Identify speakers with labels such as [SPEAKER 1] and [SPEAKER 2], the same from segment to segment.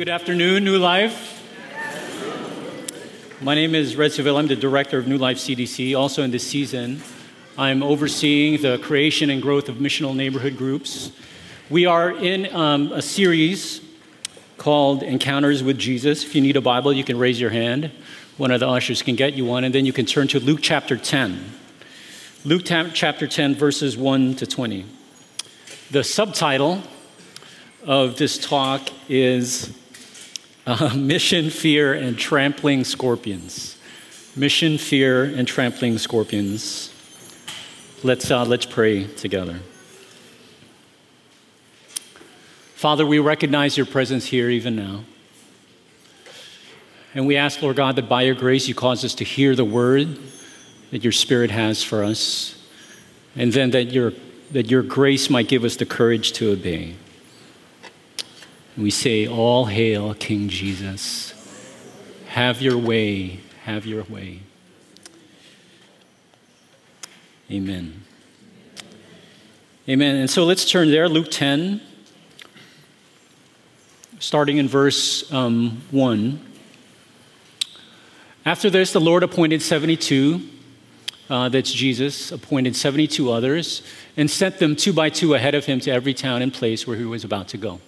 [SPEAKER 1] Good afternoon, New Life. My name is Red Seville. I'm the director of New Life CDC. Also, in this season, I'm overseeing the creation and growth of missional neighborhood groups. We are in um, a series called Encounters with Jesus. If you need a Bible, you can raise your hand. One of the ushers can get you one, and then you can turn to Luke chapter 10. Luke chapter 10, verses 1 to 20. The subtitle of this talk is uh, Mission, Fear, and Trampling Scorpions. Mission, Fear, and Trampling Scorpions. Let's, uh, let's pray together. Father, we recognize your presence here even now. And we ask, Lord God, that by your grace you cause us to hear the word that your Spirit has for us, and then that your, that your grace might give us the courage to obey. We say, All hail, King Jesus. Have your way, have your way. Amen. Amen. And so let's turn there, Luke 10, starting in verse um, 1. After this, the Lord appointed 72, uh, that's Jesus, appointed 72 others, and sent them two by two ahead of him to every town and place where he was about to go.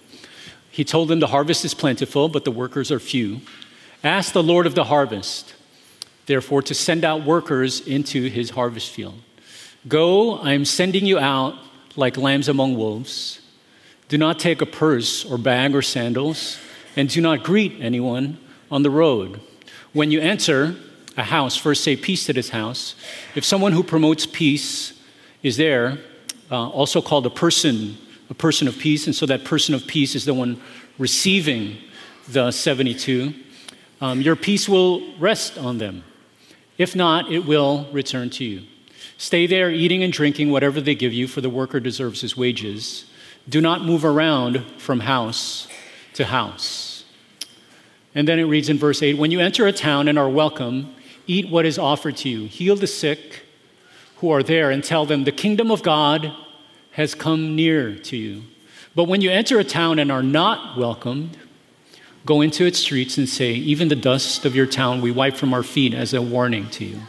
[SPEAKER 1] He told them, The harvest is plentiful, but the workers are few. Ask the Lord of the harvest, therefore, to send out workers into his harvest field. Go, I am sending you out like lambs among wolves. Do not take a purse or bag or sandals, and do not greet anyone on the road. When you enter a house, first say peace to this house. If someone who promotes peace is there, uh, also called a person a person of peace, and so that person of peace is the one receiving the 72. Um, your peace will rest on them. If not, it will return to you. Stay there, eating and drinking whatever they give you, for the worker deserves his wages. Do not move around from house to house. And then it reads in verse 8 When you enter a town and are welcome, eat what is offered to you, heal the sick who are there, and tell them, The kingdom of God has come near to you. But when you enter a town and are not welcomed, go into its streets and say, Even the dust of your town we wipe from our feet as a warning to you.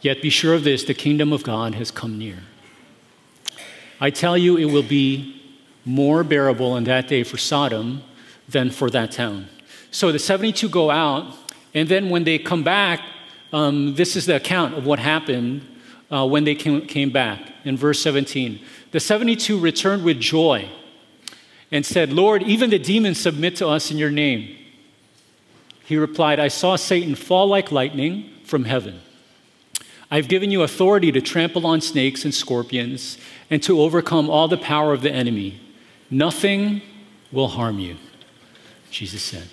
[SPEAKER 1] Yet be sure of this the kingdom of God has come near. I tell you, it will be more bearable in that day for Sodom than for that town. So the 72 go out, and then when they come back, um, this is the account of what happened uh, when they came, came back in verse 17. The 72 returned with joy and said, Lord, even the demons submit to us in your name. He replied, I saw Satan fall like lightning from heaven. I've given you authority to trample on snakes and scorpions and to overcome all the power of the enemy. Nothing will harm you, Jesus said.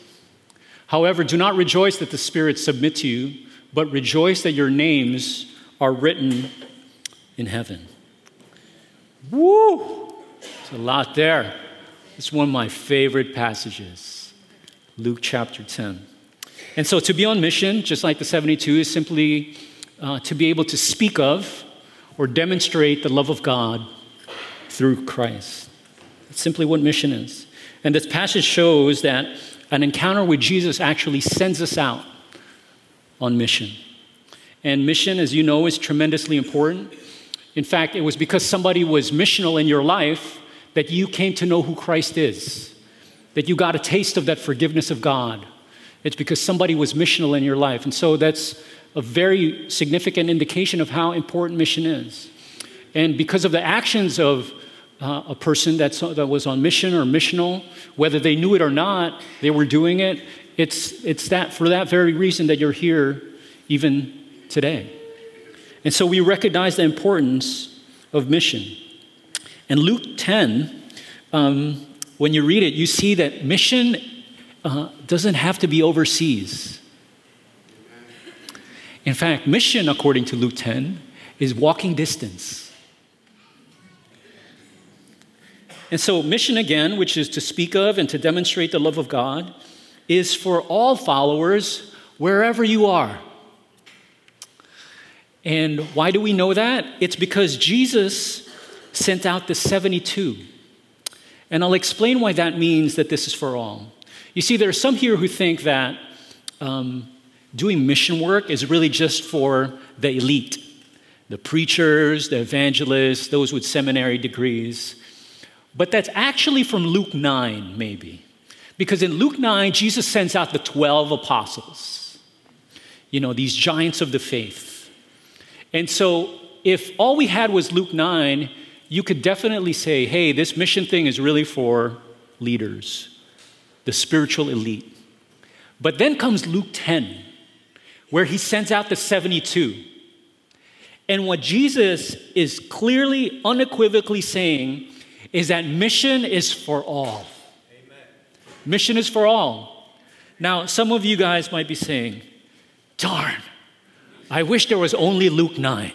[SPEAKER 1] However, do not rejoice that the spirits submit to you, but rejoice that your names are written in heaven. Woo! It's a lot there. It's one of my favorite passages, Luke chapter 10. And so to be on mission, just like the 72, is simply uh, to be able to speak of or demonstrate the love of God through Christ. That's simply what mission is. And this passage shows that an encounter with Jesus actually sends us out on mission. And mission, as you know, is tremendously important. In fact, it was because somebody was missional in your life that you came to know who Christ is, that you got a taste of that forgiveness of God. It's because somebody was missional in your life. And so that's a very significant indication of how important mission is. And because of the actions of uh, a person that's, that was on mission or missional, whether they knew it or not, they were doing it. It's, it's that for that very reason that you're here even today. And so we recognize the importance of mission. In Luke 10, um, when you read it, you see that mission uh, doesn't have to be overseas. In fact, mission, according to Luke 10, is walking distance. And so, mission again, which is to speak of and to demonstrate the love of God, is for all followers wherever you are. And why do we know that? It's because Jesus sent out the 72. And I'll explain why that means that this is for all. You see, there are some here who think that um, doing mission work is really just for the elite the preachers, the evangelists, those with seminary degrees. But that's actually from Luke 9, maybe. Because in Luke 9, Jesus sends out the 12 apostles, you know, these giants of the faith. And so if all we had was Luke 9, you could definitely say, hey, this mission thing is really for leaders, the spiritual elite. But then comes Luke 10, where he sends out the 72. And what Jesus is clearly, unequivocally saying is that mission is for all. Amen. Mission is for all. Now, some of you guys might be saying, darn, I wish there was only Luke 9.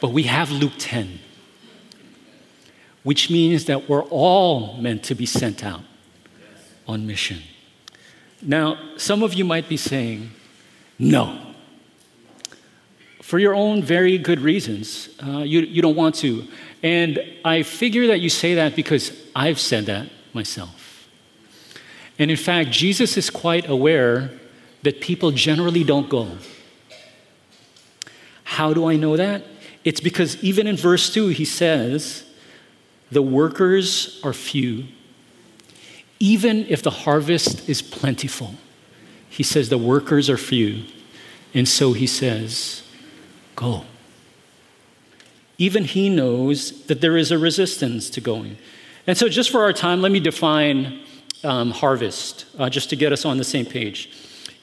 [SPEAKER 1] but we have Luke 10, which means that we're all meant to be sent out on mission. Now, some of you might be saying, no. For your own very good reasons. Uh, you, you don't want to. And I figure that you say that because I've said that myself. And in fact, Jesus is quite aware that people generally don't go. How do I know that? It's because even in verse 2, he says, The workers are few even if the harvest is plentiful. He says the workers are few. And so he says, Go. Even he knows that there is a resistance to going. And so, just for our time, let me define um, harvest, uh, just to get us on the same page.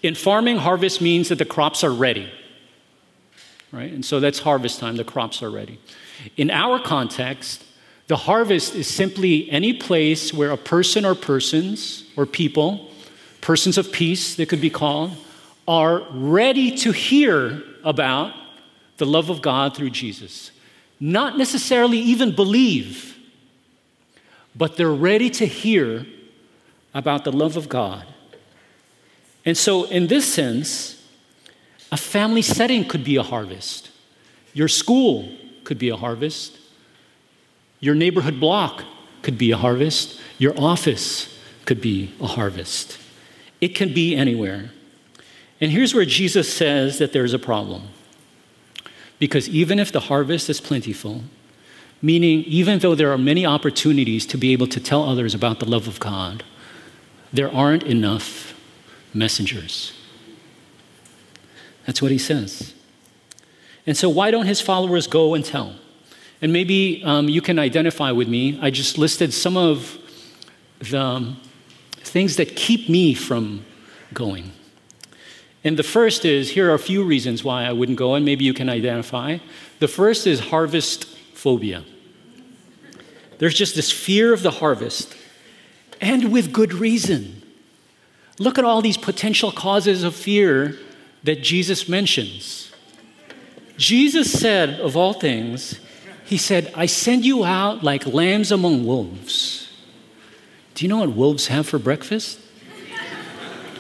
[SPEAKER 1] In farming, harvest means that the crops are ready, right? And so that's harvest time, the crops are ready. In our context, the harvest is simply any place where a person or persons or people, persons of peace, they could be called, are ready to hear about the love of God through Jesus. Not necessarily even believe, but they're ready to hear about the love of God. And so, in this sense, a family setting could be a harvest. Your school could be a harvest. Your neighborhood block could be a harvest. Your office could be a harvest. It can be anywhere. And here's where Jesus says that there's a problem. Because even if the harvest is plentiful, meaning even though there are many opportunities to be able to tell others about the love of God, there aren't enough messengers. That's what he says. And so, why don't his followers go and tell? And maybe um, you can identify with me. I just listed some of the um, things that keep me from going. And the first is here are a few reasons why I wouldn't go, and maybe you can identify. The first is harvest phobia. There's just this fear of the harvest, and with good reason. Look at all these potential causes of fear that Jesus mentions. Jesus said, of all things, he said, I send you out like lambs among wolves. Do you know what wolves have for breakfast?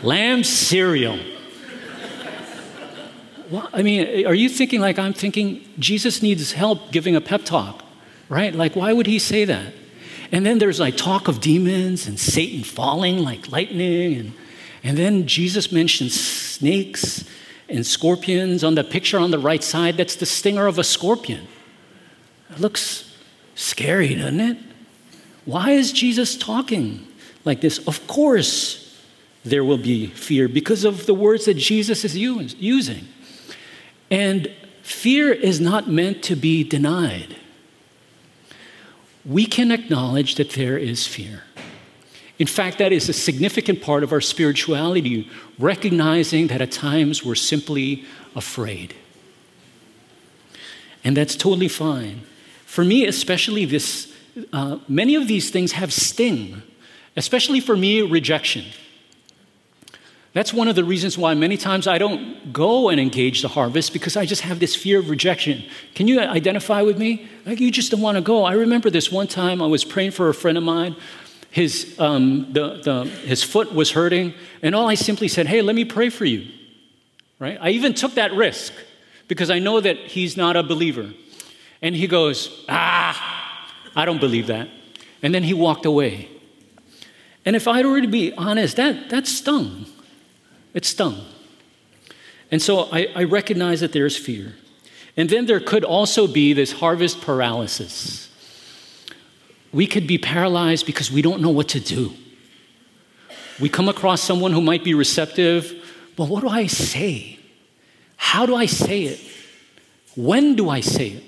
[SPEAKER 1] Lamb cereal. Well, I mean, are you thinking like I'm thinking Jesus needs help giving a pep talk, right? Like, why would he say that? And then there's like talk of demons and Satan falling like lightning. And, and then Jesus mentions snakes and scorpions. On the picture on the right side, that's the stinger of a scorpion. It looks scary, doesn't it? Why is Jesus talking like this? Of course, there will be fear because of the words that Jesus is use, using. And fear is not meant to be denied. We can acknowledge that there is fear. In fact, that is a significant part of our spirituality, recognizing that at times we're simply afraid. And that's totally fine. For me, especially, this, uh, many of these things have sting, especially for me, rejection. That's one of the reasons why many times I don't go and engage the harvest because I just have this fear of rejection. Can you identify with me? Like you just don't want to go. I remember this one time I was praying for a friend of mine. His, um, the, the, his foot was hurting, and all I simply said, Hey, let me pray for you. Right? I even took that risk because I know that he's not a believer. And he goes, Ah, I don't believe that. And then he walked away. And if I were to be honest, that, that stung. It stung. And so I, I recognize that there's fear. And then there could also be this harvest paralysis. We could be paralyzed because we don't know what to do. We come across someone who might be receptive. Well, what do I say? How do I say it? When do I say it?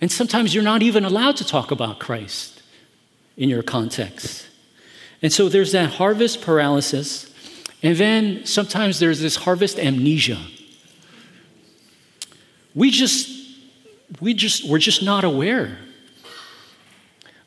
[SPEAKER 1] And sometimes you're not even allowed to talk about Christ in your context. And so there's that harvest paralysis. And then sometimes there's this harvest amnesia. We just, we just, we're just not aware.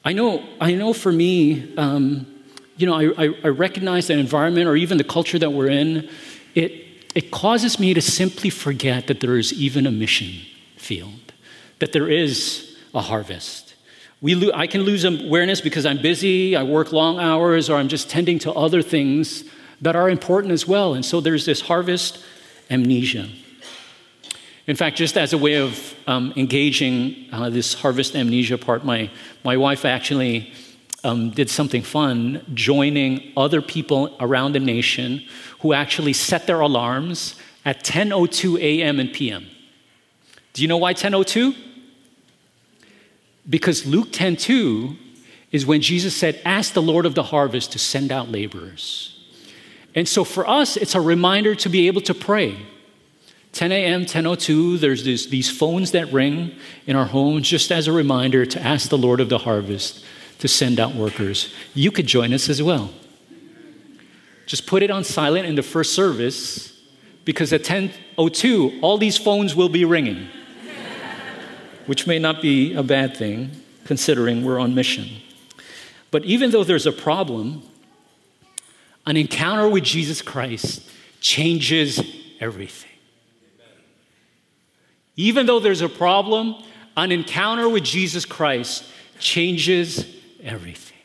[SPEAKER 1] I know, I know for me, um, you know, I, I, I recognize the environment or even the culture that we're in, it, it causes me to simply forget that there is even a mission field, that there is a harvest. We lo- I can lose awareness because I'm busy, I work long hours, or I'm just tending to other things that are important as well. And so there's this harvest amnesia. In fact, just as a way of um, engaging uh, this harvest amnesia part, my, my wife actually um, did something fun, joining other people around the nation who actually set their alarms at 10:02 a.m. and p.m. Do you know why 10:02? Because Luke 10:2 is when Jesus said, "Ask the Lord of the harvest to send out laborers." And so for us, it's a reminder to be able to pray 10 a.m., 10.02, there's this, these phones that ring in our homes just as a reminder to ask the Lord of the harvest to send out workers. You could join us as well. Just put it on silent in the first service because at 10.02, all these phones will be ringing, which may not be a bad thing considering we're on mission. But even though there's a problem, an encounter with Jesus Christ changes everything. Even though there's a problem, an encounter with Jesus Christ changes everything.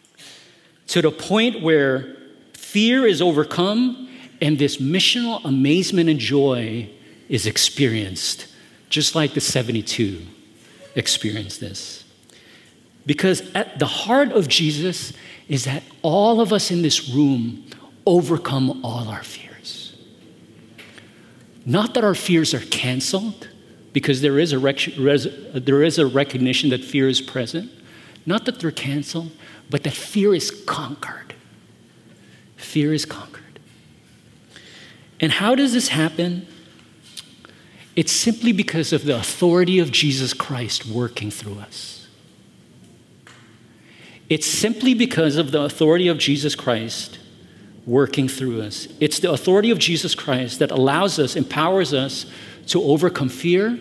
[SPEAKER 1] To the point where fear is overcome and this missional amazement and joy is experienced, just like the 72 experienced this. Because at the heart of Jesus is that all of us in this room overcome all our fears. Not that our fears are canceled, because there is a, rec- res- there is a recognition that fear is present. Not that they're canceled, but that fear is conquered. Fear is conquered. And how does this happen? It's simply because of the authority of Jesus Christ working through us. It's simply because of the authority of Jesus Christ working through us. It's the authority of Jesus Christ that allows us, empowers us to overcome fear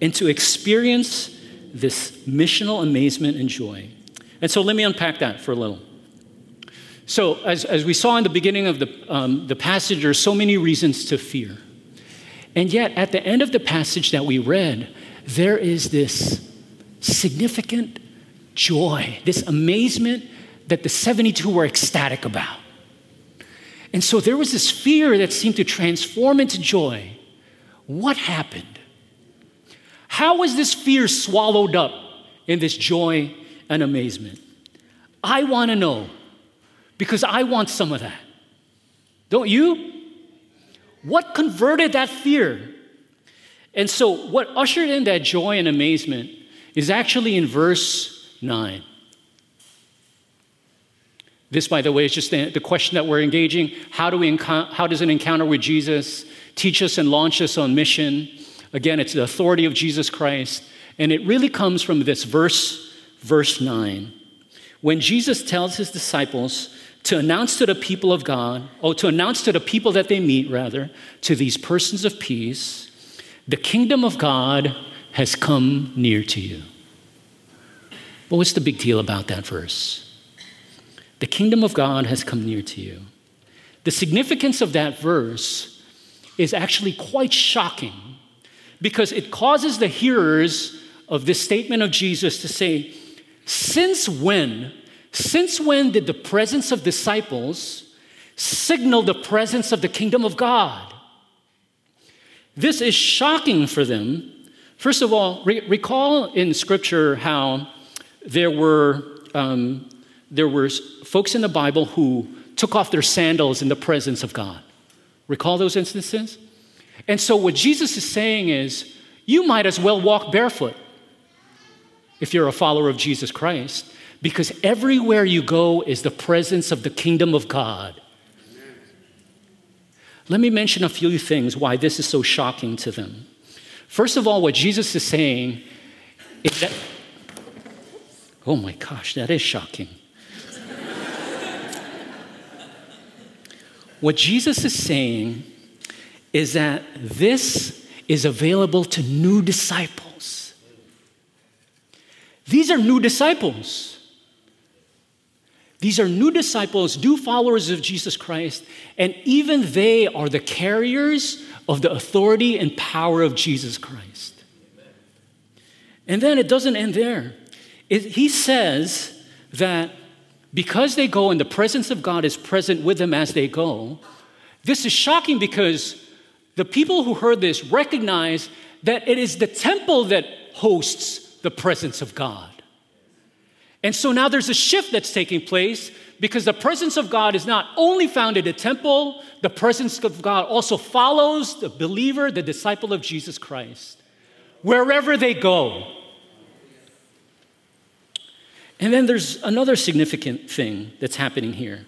[SPEAKER 1] and to experience this missional amazement and joy. And so let me unpack that for a little. So, as, as we saw in the beginning of the, um, the passage, there are so many reasons to fear. And yet, at the end of the passage that we read, there is this significant joy, this amazement that the 72 were ecstatic about. And so there was this fear that seemed to transform into joy. What happened? How was this fear swallowed up in this joy and amazement? I want to know because I want some of that. Don't you? What converted that fear? And so, what ushered in that joy and amazement is actually in verse 9. This, by the way, is just the, question that we're engaging. How, do we how does an encounter with Jesus teach us and launch us on mission? Again, it's the authority of Jesus Christ. And it really comes from this verse, verse 9. When Jesus tells his disciples to announce to the people of God, or to announce to the people that they meet, rather, to these persons of peace, the kingdom of God has come near to you. But what's the big deal about that verse? The kingdom of God has come near to you. The significance of that verse is actually quite shocking because it causes the hearers of this statement of Jesus to say, Since when? Since when did the presence of disciples signal the presence of the kingdom of God? This is shocking for them. First of all, re- recall in scripture how there were um, there were folks in the Bible who took off their sandals in the presence of God. Recall those instances? And so, what Jesus is saying is, you might as well walk barefoot if you're a follower of Jesus Christ, because everywhere you go is the presence of the kingdom of God. Let me mention a few things why this is so shocking to them. First of all, what Jesus is saying is that, oh my gosh, that is shocking. What Jesus is saying is that this is available to new disciples. These are new disciples. These are new disciples, new followers of Jesus Christ, and even they are the carriers of the authority and power of Jesus Christ. And then it doesn't end there. It, he says that because they go and the presence of God is present with them as they go, this is shocking because the people who heard this recognize that it is the temple that hosts the presence of God. And so now there's a shift that's taking place because the presence of God is not only found in the temple, the presence of God also follows the believer, the disciple of Jesus Christ, wherever they go. And then there's another significant thing that's happening here.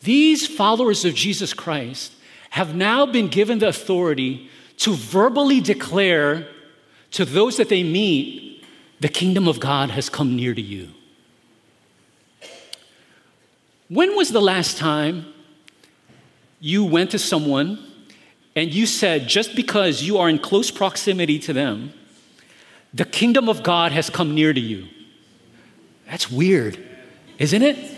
[SPEAKER 1] These followers of Jesus Christ have now been given the authority to verbally declare to those that they meet the kingdom of God has come near to you. When was the last time you went to someone and you said, just because you are in close proximity to them, the kingdom of God has come near to you? That's weird, isn't it?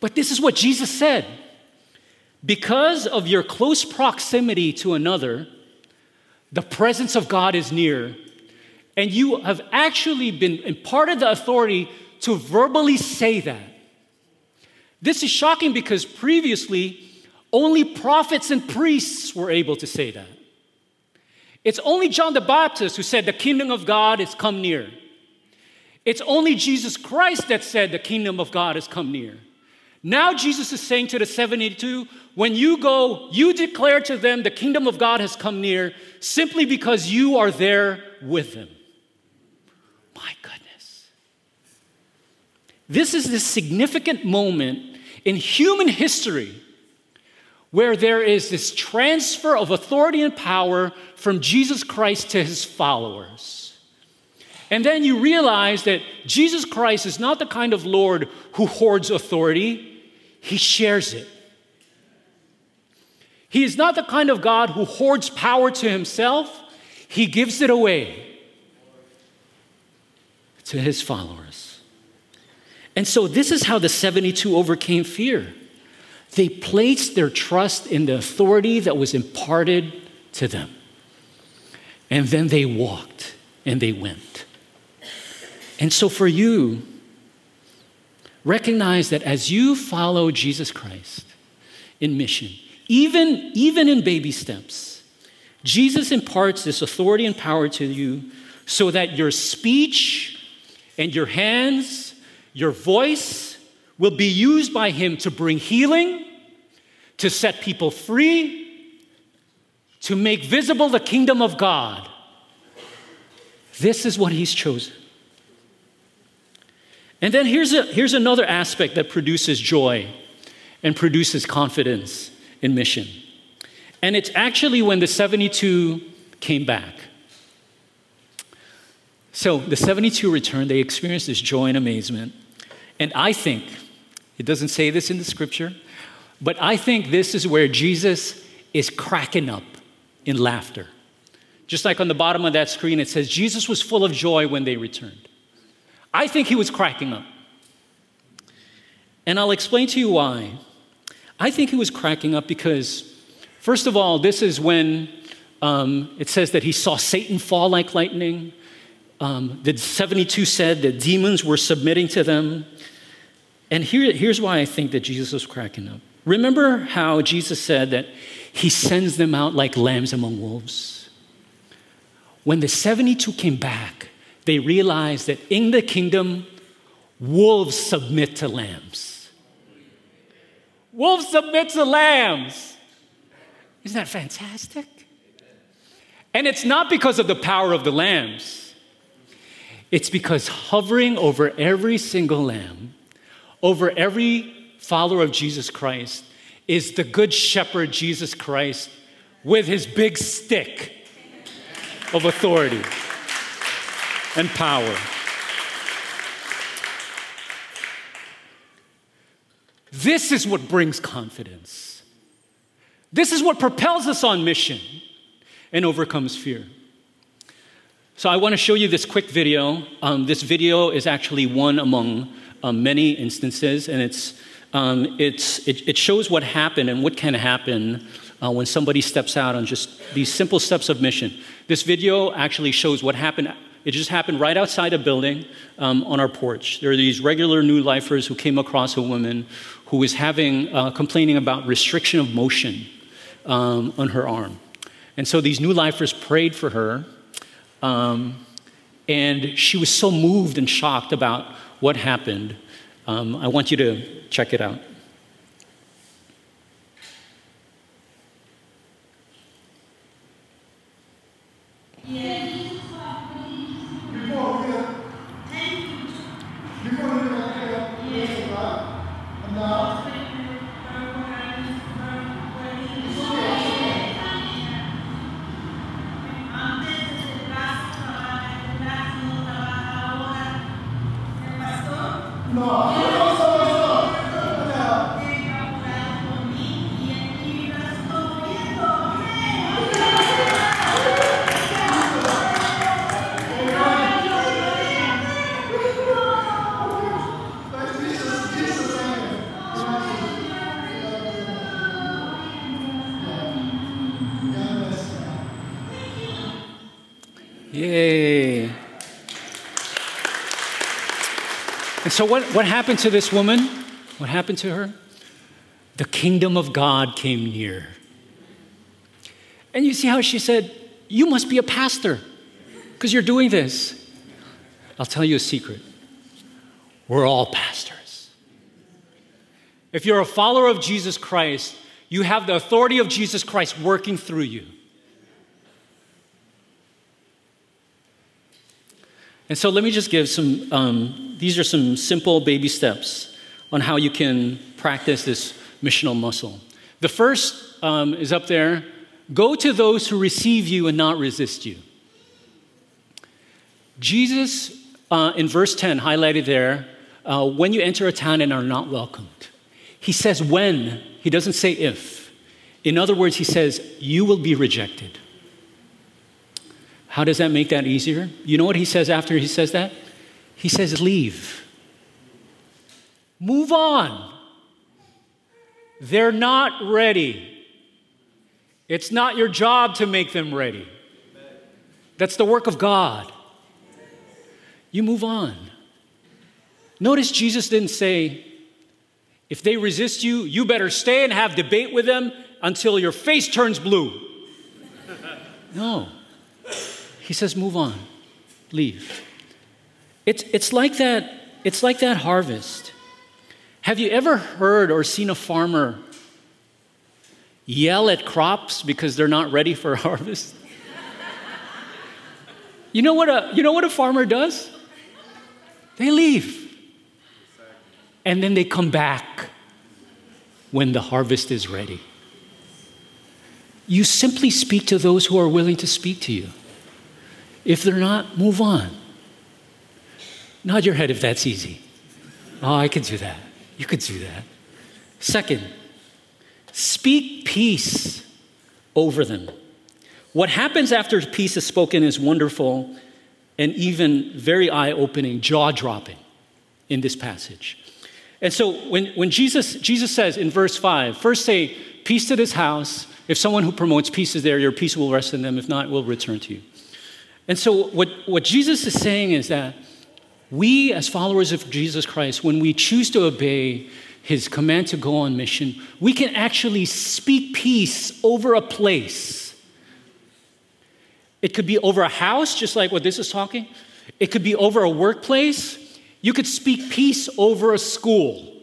[SPEAKER 1] But this is what Jesus said. Because of your close proximity to another, the presence of God is near and you have actually been imparted the authority to verbally say that. This is shocking because previously, only prophets and priests were able to say that. It's only John the Baptist who said, The kingdom of God has come near. It's only Jesus Christ that said, The kingdom of God has come near. Now, Jesus is saying to the 72, when you go, you declare to them, The kingdom of God has come near, simply because you are there with them. My goodness. This is the significant moment in human history where there is this transfer of authority and power from Jesus Christ to his followers. And then you realize that Jesus Christ is not the kind of Lord who hoards authority, he shares it. He is not the kind of God who hoards power to himself, he gives it away to his followers. And so, this is how the 72 overcame fear. They placed their trust in the authority that was imparted to them. And then they walked and they went. And so, for you, recognize that as you follow Jesus Christ in mission, even, even in baby steps, Jesus imparts this authority and power to you so that your speech, and your hands, your voice will be used by Him to bring healing, to set people free, to make visible the kingdom of God. This is what He's chosen. And then here's, a, here's another aspect that produces joy and produces confidence in mission. And it's actually when the 72 came back. So the 72 returned, they experienced this joy and amazement. And I think, it doesn't say this in the scripture, but I think this is where Jesus is cracking up in laughter. Just like on the bottom of that screen, it says, Jesus was full of joy when they returned. I think he was cracking up. And I'll explain to you why. I think he was cracking up because, first of all, this is when um, it says that he saw Satan fall like lightning um, the 72 said that demons were submitting to them. And here, here's why I think that Jesus was cracking up. Remember how Jesus said that he sends them out like lambs among wolves? When the 72 came back, they realize that in the kingdom, wolves submit to lambs. Wolves submit to lambs. Isn't that fantastic? And it's not because of the power of the lambs, it's because hovering over every single lamb, over every follower of Jesus Christ, is the good shepherd Jesus Christ with his big stick of authority and power. This is what brings confidence. This is what propels us on mission and overcomes fear. So, I want to show you this quick video. Um, this video is actually one among um, many instances, and it's, um, it's, it, it, shows what happened and what can happen uh, when somebody steps out on just these simple steps of mission. This video actually shows what happened. It just happened right outside a building um, on our porch. There are these regular new lifers who came across a woman who was having, uh, complaining about restriction of motion um, on her arm. And so these new lifers prayed for her, um, and she was so moved and shocked about what happened. Um, I want you to check it out. Yay. And so, what, what happened to this woman? What happened to her? The kingdom of God came near. And you see how she said, You must be a pastor because you're doing this. I'll tell you a secret we're all pastors. If you're a follower of Jesus Christ, you have the authority of Jesus Christ working through you. And so let me just give some, um, these are some simple baby steps on how you can practice this missional muscle. The first um, is up there go to those who receive you and not resist you. Jesus, uh, in verse 10, highlighted there, uh, when you enter a town and are not welcomed, he says when, he doesn't say if. In other words, he says, you will be rejected. How does that make that easier? You know what he says after he says that? He says, Leave. Move on. They're not ready. It's not your job to make them ready. That's the work of God. You move on. Notice Jesus didn't say, if they resist you, you better stay and have debate with them until your face turns blue. No. He says, move on, leave. It's, it's, like that, it's like that harvest. Have you ever heard or seen a farmer yell at crops because they're not ready for harvest? you, know what a, you know what a farmer does? They leave. And then they come back when the harvest is ready. You simply speak to those who are willing to speak to you. If they're not, move on. Nod your head if that's easy. Oh, I can do that. You could do that. Second, speak peace over them. What happens after peace is spoken is wonderful and even very eye opening, jaw dropping in this passage. And so when, when Jesus, Jesus says in verse 5, first say, Peace to this house. If someone who promotes peace is there, your peace will rest in them. If not, will return to you. And so, what, what Jesus is saying is that we, as followers of Jesus Christ, when we choose to obey his command to go on mission, we can actually speak peace over a place. It could be over a house, just like what this is talking. It could be over a workplace. You could speak peace over a school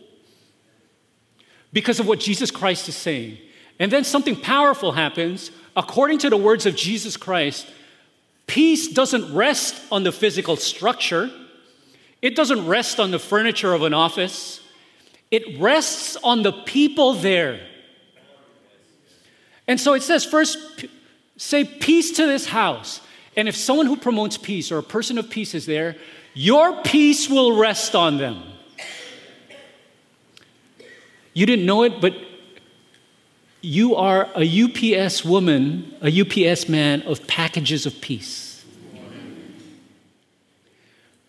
[SPEAKER 1] because of what Jesus Christ is saying. And then something powerful happens. According to the words of Jesus Christ, peace doesn't rest on the physical structure, it doesn't rest on the furniture of an office, it rests on the people there. And so it says, first, say peace to this house. And if someone who promotes peace or a person of peace is there, your peace will rest on them. You didn't know it, but you are a UPS woman, a UPS man of packages of peace.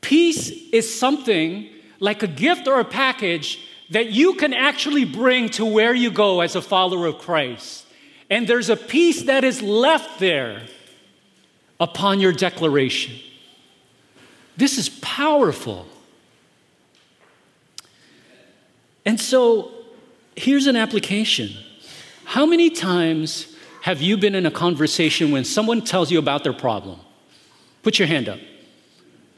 [SPEAKER 1] Peace is something like a gift or a package that you can actually bring to where you go as a follower of Christ. And there's a peace that is left there upon your declaration. This is powerful. And so here's an application. How many times have you been in a conversation when someone tells you about their problem? Put your hand up.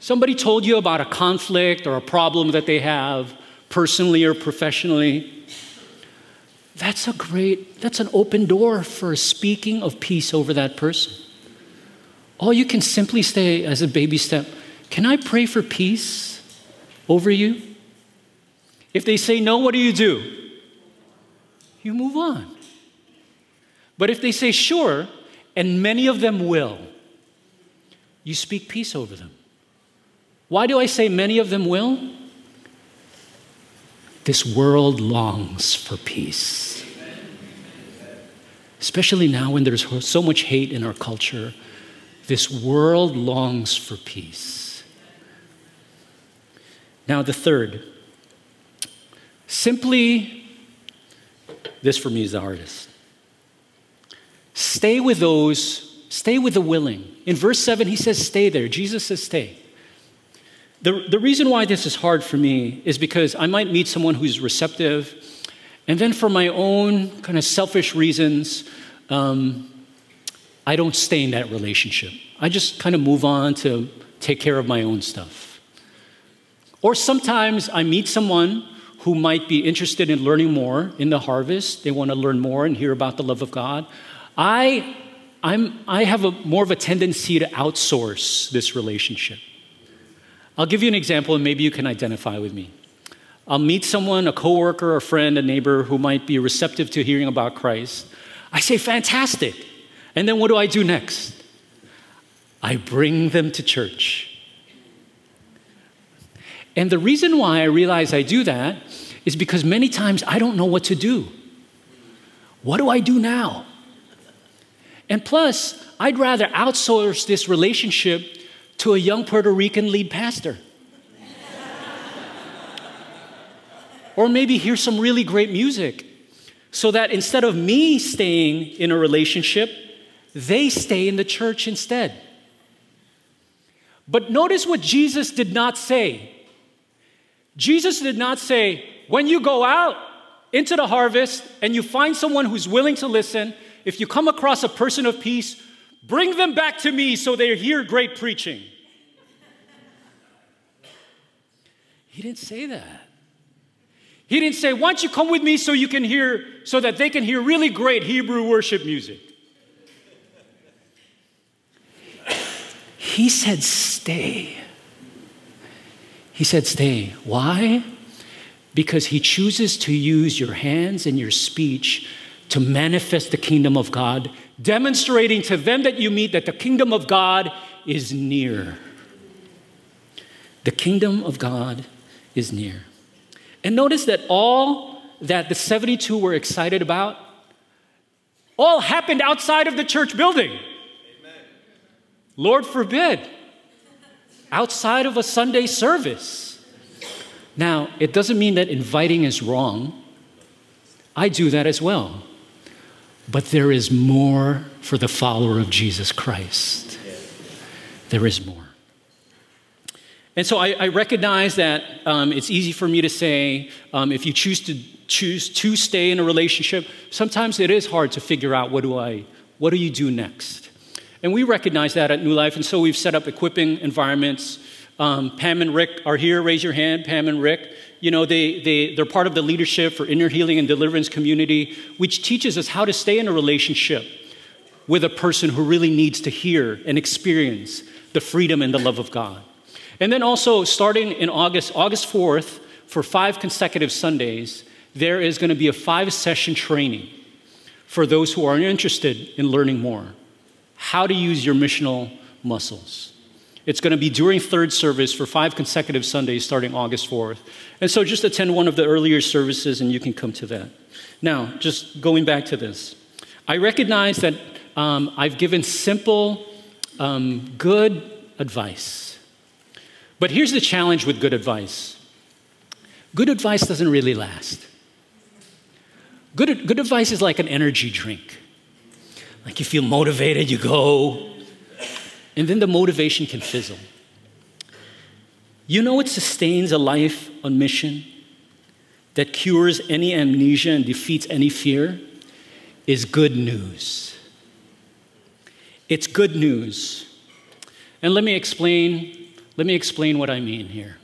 [SPEAKER 1] Somebody told you about a conflict or a problem that they have personally or professionally. That's a great, that's an open door for speaking of peace over that person. All you can simply say as a baby step, Can I pray for peace over you? If they say no, what do you do? You move on. But if they say sure, and many of them will, you speak peace over them. Why do I say many of them will? This world longs for peace. Especially now when there's so much hate in our culture this world longs for peace. Now, the third, simply, this for me is the hardest. Stay with those, stay with the willing. In verse 7, he says, Stay there. Jesus says, Stay. The, the reason why this is hard for me is because I might meet someone who's receptive, and then for my own kind of selfish reasons, um, I don't stay in that relationship. I just kind of move on to take care of my own stuff. Or sometimes I meet someone who might be interested in learning more in the harvest. They want to learn more and hear about the love of God. I, I'm, I have a, more of a tendency to outsource this relationship. I'll give you an example and maybe you can identify with me. I'll meet someone, a coworker, a friend, a neighbor who might be receptive to hearing about Christ. I say, fantastic. And then what do I do next? I bring them to church. And the reason why I realize I do that is because many times I don't know what to do. What do I do now? And plus, I'd rather outsource this relationship to a young Puerto Rican lead pastor. or maybe hear some really great music so that instead of me staying in a relationship, they stay in the church instead. But notice what Jesus did not say. Jesus did not say, when you go out into the harvest and you find someone who's willing to listen, if you come across a person of peace, bring them back to me so they hear great preaching. He didn't say that. He didn't say, Why don't you come with me so you can hear, so that they can hear really great Hebrew worship music? He said, Stay. He said, Stay. Why? Because He chooses to use your hands and your speech to manifest the kingdom of God, demonstrating to them that you meet that the kingdom of God is near. The kingdom of God is near. And notice that all that the 72 were excited about all happened outside of the church building. Lord forbid, outside of a Sunday service. Now, it doesn't mean that inviting is wrong. I do that as well. But there is more for the follower of Jesus Christ. There is more. And so I, I recognize that um, it's easy for me to say um, if you choose to choose to stay in a relationship, sometimes it is hard to figure out what do I, what do you do next? And we recognize that at New Life, and so we've set up equipping environments Um, Pam and Rick are here. Raise your hand, Pam and Rick. You know, they, they, they're part of the leadership for Inner Healing and Deliverance Community, which teaches us how to stay in a relationship with a person who really needs to hear and experience the freedom and the love of God. And then also, starting in August, August 4th, for five consecutive Sundays, there is going to be a five session training for those who are interested in learning more how to use your missional muscles. It's going to be during third service for five consecutive Sundays starting August 4th. And so just attend one of the earlier services and you can come to that. Now, just going back to this, I recognize that um, I've given simple, um, good advice. But here's the challenge with good advice good advice doesn't really last. Good, good advice is like an energy drink. Like you feel motivated, you go, and then the motivation can fizzle. You know what sustains a life on mission that cures any amnesia and defeats any fear? Is good news. It's good news. And let me explain, let me explain what I mean here.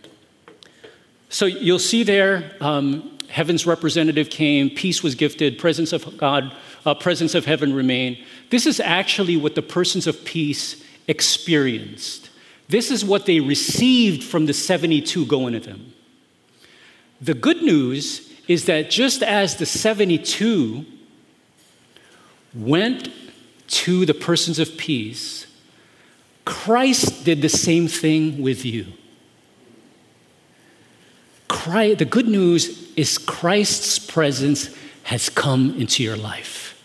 [SPEAKER 1] So you'll see there, um, heaven's representative came, peace was gifted, presence of God, uh, presence of heaven remained. This is actually what the persons of peace experienced. This is what they received from the 72 going to them. The good news is that just as the 72 went to the persons of peace, Christ did the same thing with you. Christ, the good news is Christ's presence has come into your life.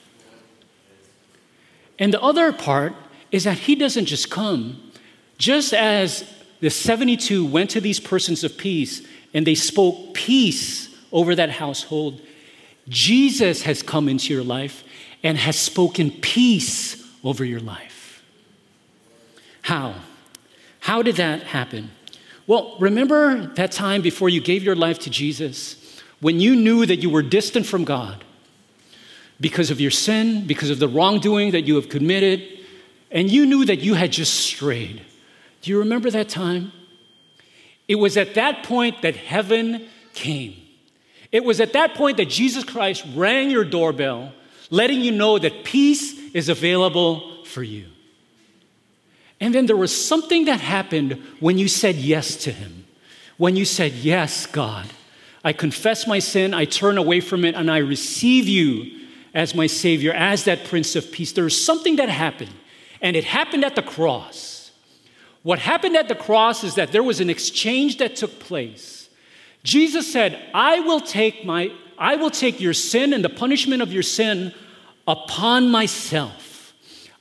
[SPEAKER 1] And the other part is that he doesn't just come, just as the 72 went to these persons of peace and they spoke peace over that household, Jesus has come into your life and has spoken peace over your life. How? How did that happen? Well, remember that time before you gave your life to Jesus when you knew that you were distant from God because of your sin, because of the wrongdoing that you have committed, and you knew that you had just strayed. Do you remember that time? It was at that point that heaven came. It was at that point that Jesus Christ rang your doorbell, letting you know that peace is available for you. And then there was something that happened when you said yes to Him. When you said, Yes, God, I confess my sin, I turn away from it, and I receive you as my Savior, as that Prince of Peace. There was something that happened and it happened at the cross. What happened at the cross is that there was an exchange that took place. Jesus said, I will take my I will take your sin and the punishment of your sin upon myself.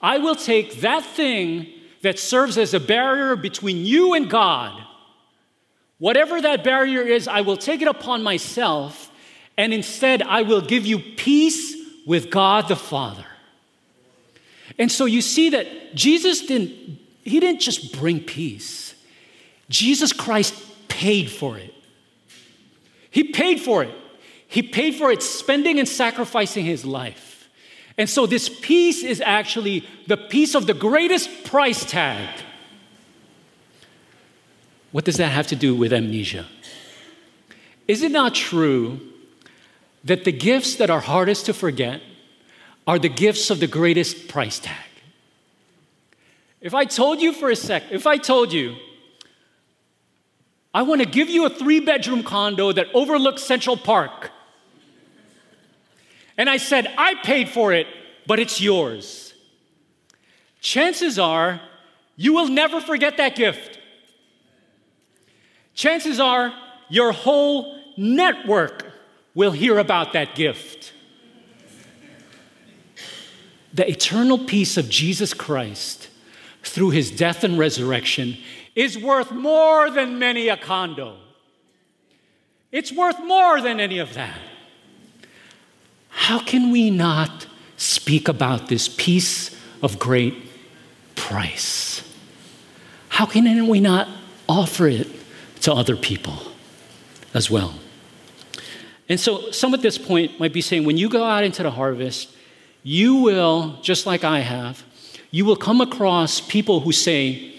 [SPEAKER 1] I will take that thing that serves as a barrier between you and God. Whatever that barrier is, I will take it upon myself, and instead I will give you peace with God the Father. And so you see that Jesus didn't, he didn't just bring peace. Jesus Christ paid for it. He paid for it. He paid for it spending and sacrificing his life. And so this peace is actually the peace of the greatest price tag. What does that have to do with amnesia? Is it not true that the gifts that are hardest to forget are the gifts of the greatest price tag. If I told you for a sec, if I told you, I want to give you a three bedroom condo that overlooks Central Park, and I said, I paid for it, but it's yours, chances are you will never forget that gift. Chances are your whole network will hear about that gift the eternal peace of Jesus Christ through his death and resurrection is worth more than many a condo. It's worth more than any of that. How can we not speak about this peace of great price? How can we not offer it to other people as well? And so, some at this point might be saying, when you go out into the harvest, you will, just like I have, you will come across people who say,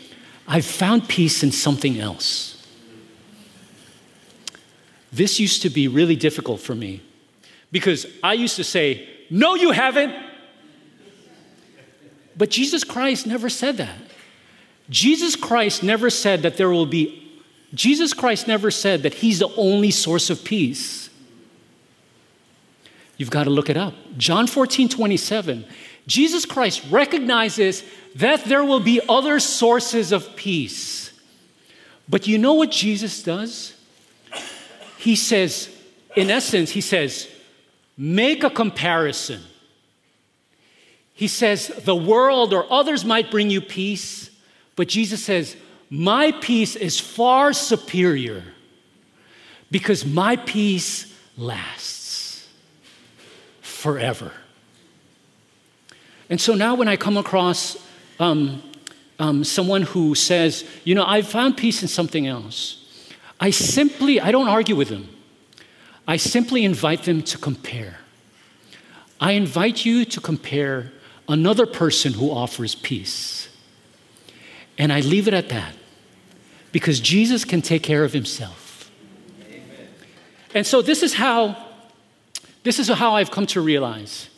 [SPEAKER 1] I've found peace in something else. This used to be really difficult for me because I used to say, No, you haven't. But Jesus Christ never said that. Jesus Christ never said that there will be, Jesus Christ never said that He's the only source of peace. You've got to look it up. John 14, 27. Jesus Christ recognizes that there will be other sources of peace. But you know what Jesus does? He says, in essence, he says, make a comparison. He says, the world or others might bring you peace, but Jesus says, my peace is far superior because my peace lasts forever. And so now when I come across um, um, someone who says, you know, I've found peace in something else, I simply, I don't argue with them. I simply invite them to compare. I invite you to compare another person who offers peace. And I leave it at that because Jesus can take care of himself. Amen. And so this is how this is how I've come to realize.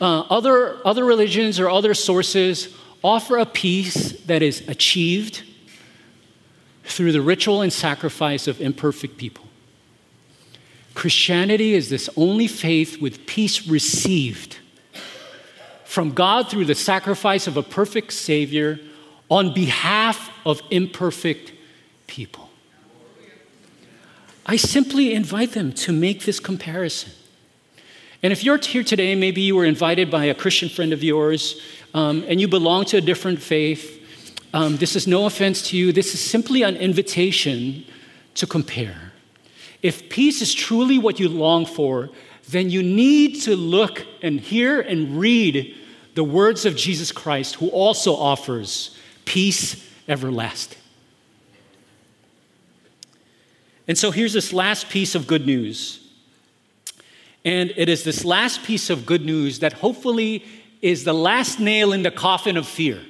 [SPEAKER 1] Uh, other, other religions or other sources offer a peace that is achieved through the ritual and sacrifice of imperfect people. Christianity is this only faith with peace received from God through the sacrifice of a perfect Savior on behalf of imperfect people. I simply invite them to make this comparison. And if you're here today, maybe you were invited by a Christian friend of yours um, and you belong to a different faith, um, this is no offense to you. This is simply an invitation to compare. If peace is truly what you long for, then you need to look and hear and read the words of Jesus Christ, who also offers peace everlasting. And so here's this last piece of good news. And it is this last piece of good news that hopefully is the last nail in the coffin of fear.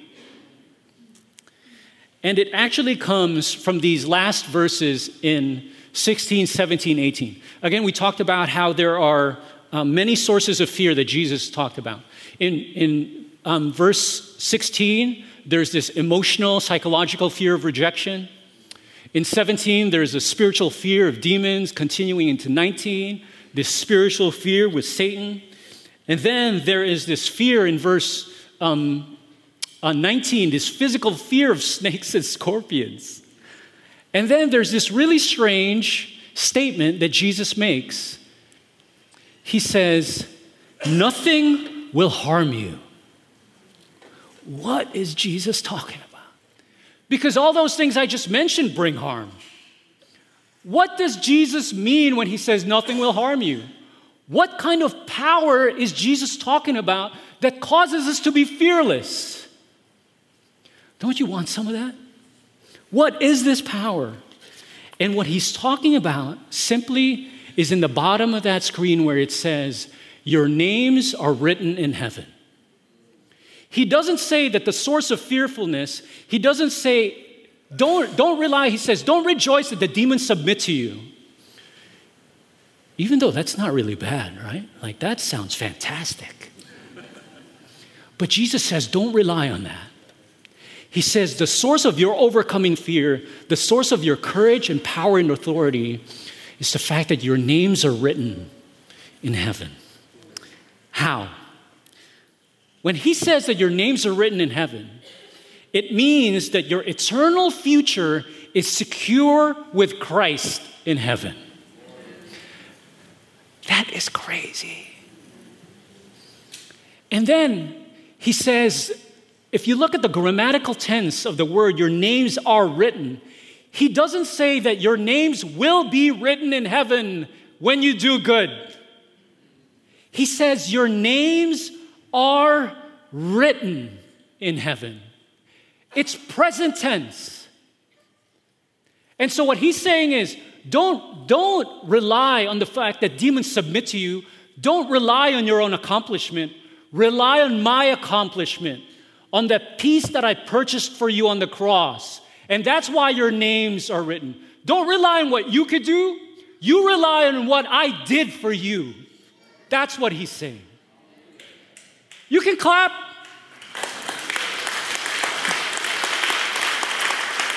[SPEAKER 1] And it actually comes from these last verses in 16, 17, 18. Again, we talked about how there are uh, many sources of fear that Jesus talked about. In, in um, verse 16, there's this emotional, psychological fear of rejection. In 17, there's a spiritual fear of demons, continuing into 19, this spiritual fear with Satan. And then there is this fear in verse um, uh, 19, this physical fear of snakes and scorpions. And then there's this really strange statement that Jesus makes. He says, Nothing will harm you. What is Jesus talking about? Because all those things I just mentioned bring harm. What does Jesus mean when he says nothing will harm you? What kind of power is Jesus talking about that causes us to be fearless? Don't you want some of that? What is this power? And what he's talking about simply is in the bottom of that screen where it says, Your names are written in heaven. He doesn't say that the source of fearfulness, he doesn't say, don't, don't rely, he says, don't rejoice that the demons submit to you. Even though that's not really bad, right? Like that sounds fantastic. But Jesus says, don't rely on that. He says, the source of your overcoming fear, the source of your courage and power and authority is the fact that your names are written in heaven. How? When he says that your names are written in heaven, it means that your eternal future is secure with Christ in heaven. That is crazy. And then he says, if you look at the grammatical tense of the word, your names are written, he doesn't say that your names will be written in heaven when you do good. He says your names are written in heaven. It's present tense. And so what he's saying is don't, don't rely on the fact that demons submit to you. Don't rely on your own accomplishment. Rely on my accomplishment on the peace that I purchased for you on the cross And that's why your names are written. Don't rely on what you could do, you rely on what I did for you. That's what he's saying. You can clap.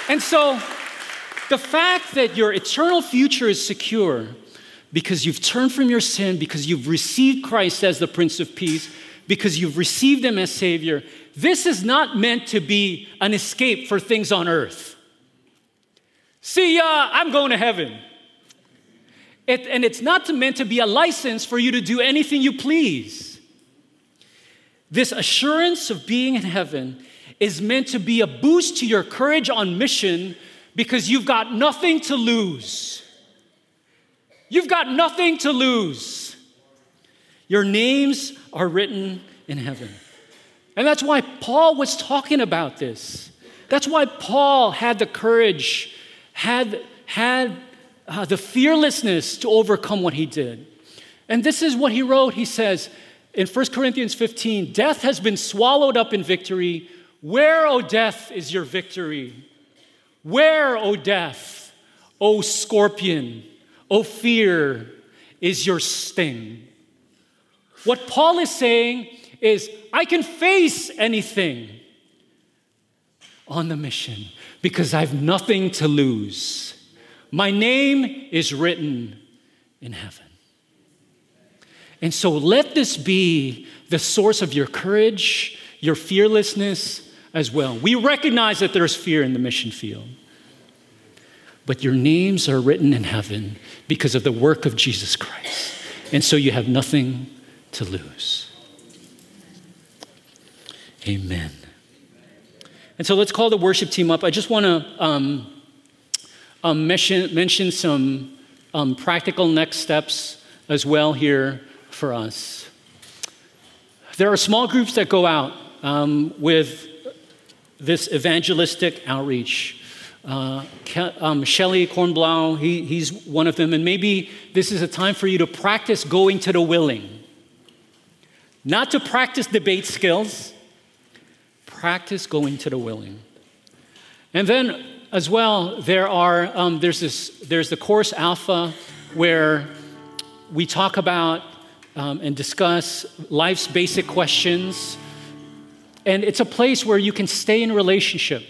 [SPEAKER 1] And so, the fact that your eternal future is secure because you've turned from your sin, because you've received Christ as the Prince of Peace, because you've received Him as Savior, this is not meant to be an escape for things on earth. See ya, I'm going to heaven. It, and it's not meant to be a license for you to do anything you please. This assurance of being in heaven is meant to be a boost to your courage on mission because you've got nothing to lose. You've got nothing to lose. Your names are written in heaven. And that's why Paul was talking about this. That's why Paul had the courage, had, had uh, the fearlessness to overcome what he did. And this is what he wrote. He says in 1 Corinthians 15 Death has been swallowed up in victory. Where, O death, is your victory? Where, O death, O scorpion, O fear, is your sting? What Paul is saying is, I can face anything on the mission because I have nothing to lose. My name is written in heaven. And so let this be the source of your courage, your fearlessness as well. We recognize that there's fear in the mission field but your names are written in heaven because of the work of Jesus Christ. And so you have nothing to lose. Amen. And so let's call the worship team up. I just want to um, um, mention, mention some um, practical next steps as well here for us. There are small groups that go out um, with this evangelistic outreach. Uh, um, Shelley Kornblau, he, he's one of them. And maybe this is a time for you to practice going to the willing. Not to practice debate skills, practice going to the willing. And then, as well, there are, um, there's, this, there's the course Alpha where we talk about um, and discuss life's basic questions. And it's a place where you can stay in relationship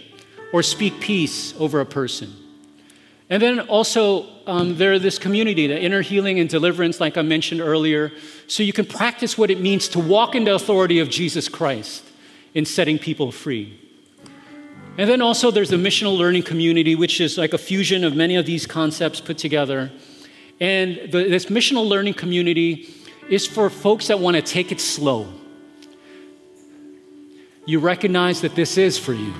[SPEAKER 1] or speak peace over a person. And then also, um, there this community, the inner healing and deliverance, like I mentioned earlier, so you can practice what it means to walk in the authority of Jesus Christ in setting people free. And then also, there's the missional learning community, which is like a fusion of many of these concepts put together. And the, this missional learning community is for folks that want to take it slow. You recognize that this is for you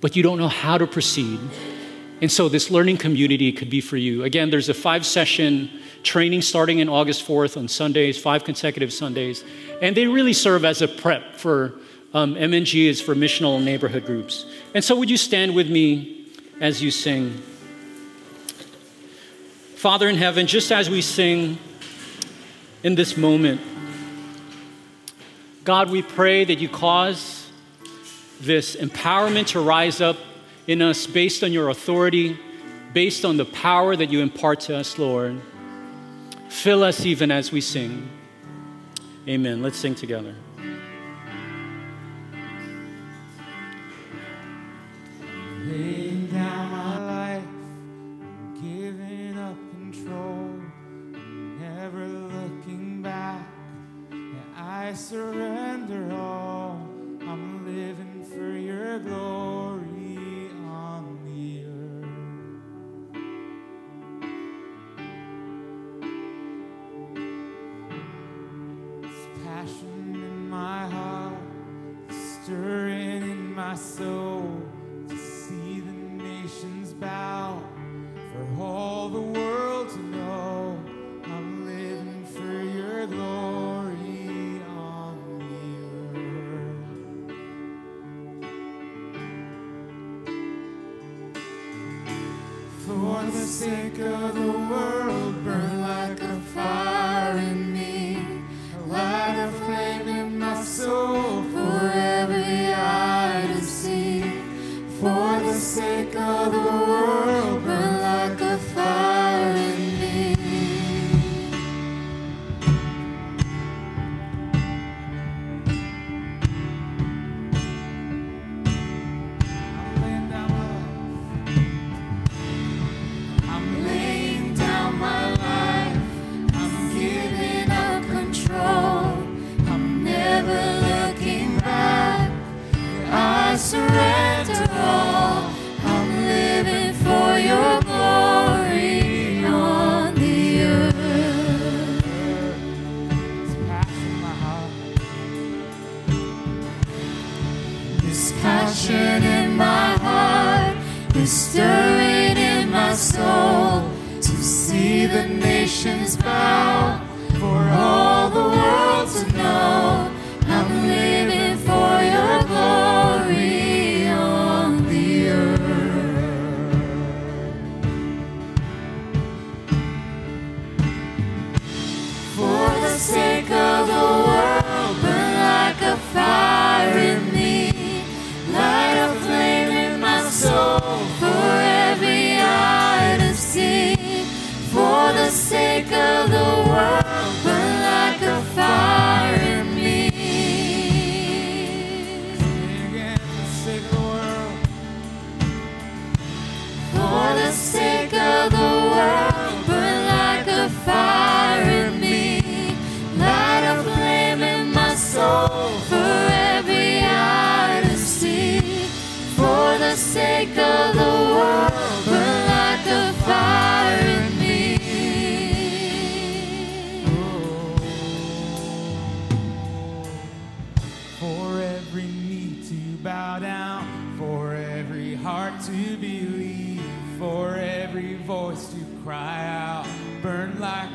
[SPEAKER 1] but you don't know how to proceed. And so, this learning community could be for you. Again, there's a five session training starting in August 4th on Sundays, five consecutive Sundays. And they really serve as a prep for um, MNG, is for missional neighborhood groups. And so, would you stand with me as you sing? Father in heaven, just as we sing in this moment, God, we pray that you cause this empowerment to rise up in us based on your authority, based on the power that you impart to us, Lord. Fill us even as we sing. Amen. Let's sing together.
[SPEAKER 2] Laying This passion in my heart is stirring in my soul to see the nations bow for all the world to know. I'm living for your glory on the earth. For the sake of the world, burn like a fire. Sake of the world,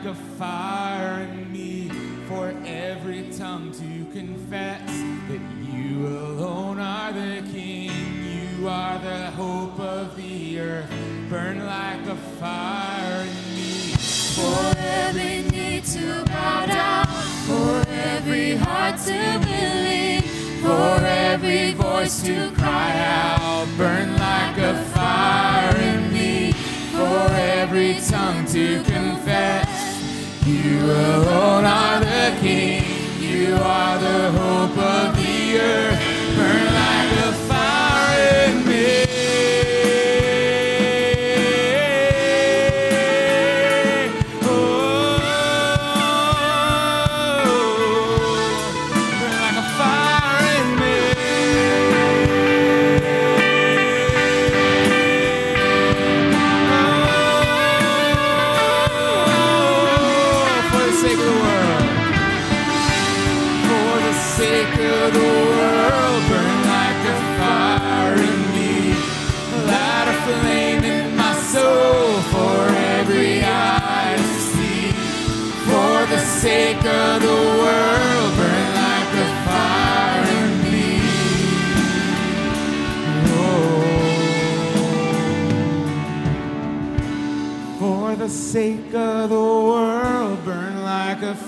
[SPEAKER 2] like a fire in me, for every
[SPEAKER 3] tongue to confess that you alone are the King, you are the hope of the earth, burn like a fire in me.
[SPEAKER 2] For every need to bow down, for every heart to believe, for every voice to cry out,
[SPEAKER 3] burn like a fire in me. For every tongue to confess, you alone are the King. You are the hope of the earth.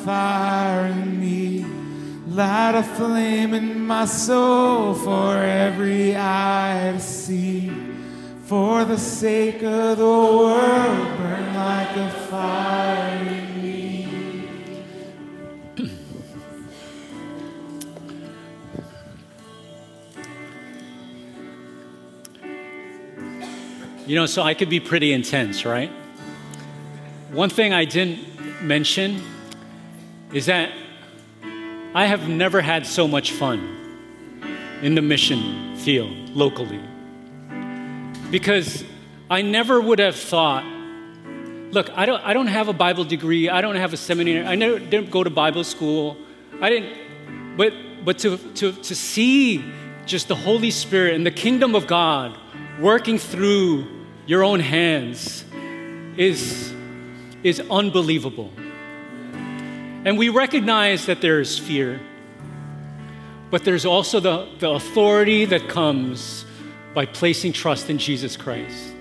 [SPEAKER 3] Fire in me. Light a flame in my soul for every eye to see. For the sake of the world, burn like a fire in me.
[SPEAKER 1] You know, so I could be pretty intense, right? One thing I didn't mention is that I have never had so much fun in the mission field locally. Because I never would have thought, look, I don't, I don't have a Bible degree, I don't have a seminary, I never didn't go to Bible school, I didn't, but, but to, to, to see just the Holy Spirit and the kingdom of God working through your own hands is, is unbelievable. And we recognize that there is fear, but there's also the, the authority that comes by placing trust in Jesus Christ.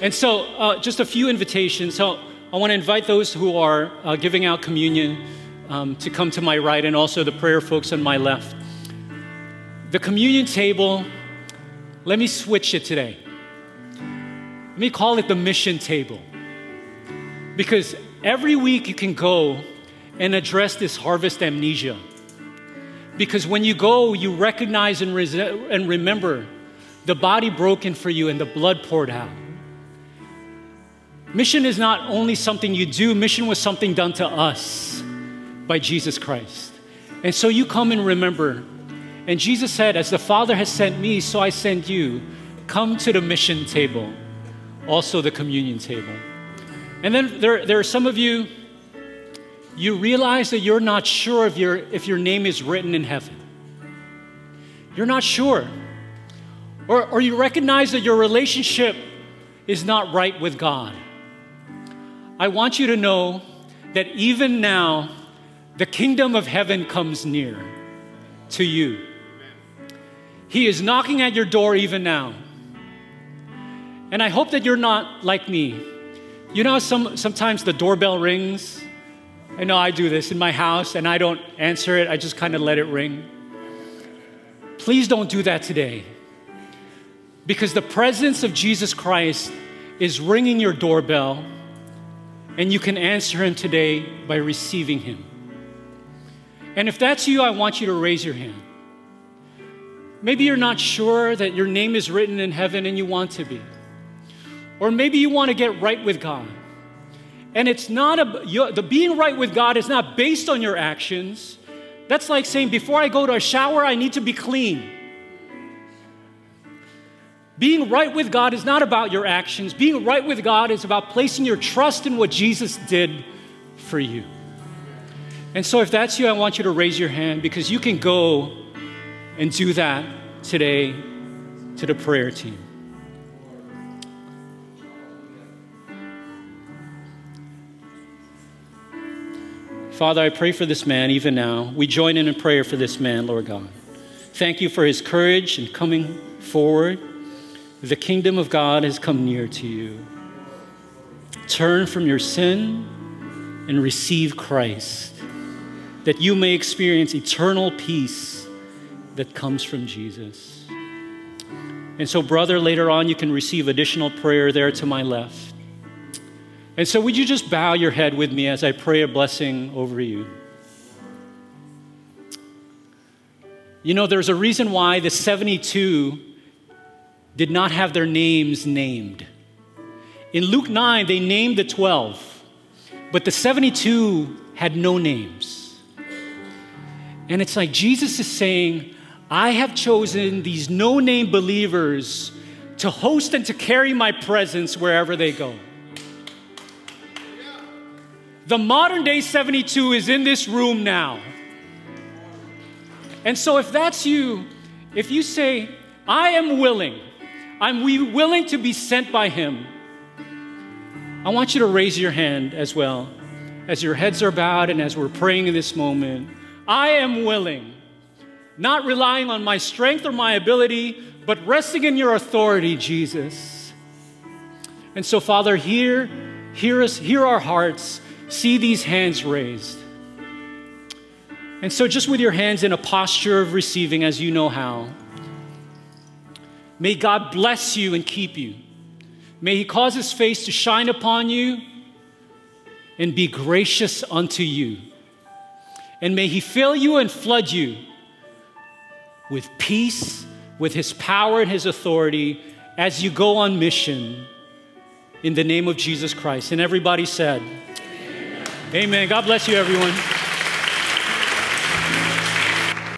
[SPEAKER 1] And so, uh, just a few invitations. So, I want to invite those who are uh, giving out communion um, to come to my right, and also the prayer folks on my left. The communion table, let me switch it today. Let me call it the mission table. Because every week you can go and address this harvest amnesia. Because when you go, you recognize and, res- and remember the body broken for you and the blood poured out. Mission is not only something you do, mission was something done to us by Jesus Christ. And so you come and remember. And Jesus said, As the Father has sent me, so I send you. Come to the mission table, also the communion table. And then there, there are some of you, you realize that you're not sure if, your if your name is written in heaven. You're not sure. Or, or you recognize that your relationship is not right with God. I want you to know that even now, the kingdom of heaven comes near to you. He is knocking at your door even now. And I hope that you're not like me. You know, some, sometimes the doorbell rings. I know I do this in my house and I don't answer it, I just kind of let it ring. Please don't do that today. Because the presence of Jesus Christ is ringing your doorbell, and you can answer him today by receiving him. And if that's you, I want you to raise your hand. Maybe you're not sure that your name is written in heaven and you want to be. Or maybe you want to get right with God. And it's not a, the being right with God is not based on your actions. That's like saying, before I go to a shower, I need to be clean. Being right with God is not about your actions. Being right with God is about placing your trust in what Jesus did for you. And so, if that's you, I want you to raise your hand because you can go and do that today to the prayer team. Father, I pray for this man even now. We join in in prayer for this man, Lord God. Thank you for his courage in coming forward. The kingdom of God has come near to you. Turn from your sin and receive Christ, that you may experience eternal peace that comes from Jesus. And so, brother, later on, you can receive additional prayer there to my left. And so, would you just bow your head with me as I pray a blessing over you? You know, there's a reason why the 72 did not have their names named. In Luke 9, they named the 12, but the 72 had no names. And it's like Jesus is saying, I have chosen these no name believers to host and to carry my presence wherever they go. The modern day 72 is in this room now. And so, if that's you, if you say, I am willing, I'm willing to be sent by Him, I want you to raise your hand as well as your heads are bowed and as we're praying in this moment. I am willing, not relying on my strength or my ability, but resting in your authority, Jesus. And so, Father, hear, hear us, hear our hearts see these hands raised. And so, just with your hands in a posture of receiving as you know how, may God bless you and keep you. May He cause His face to shine upon you and be gracious unto you. And may He fill you and flood you with peace, with His power and His authority as you go on mission in the name of Jesus Christ. And everybody said, Amen. God bless you, everyone.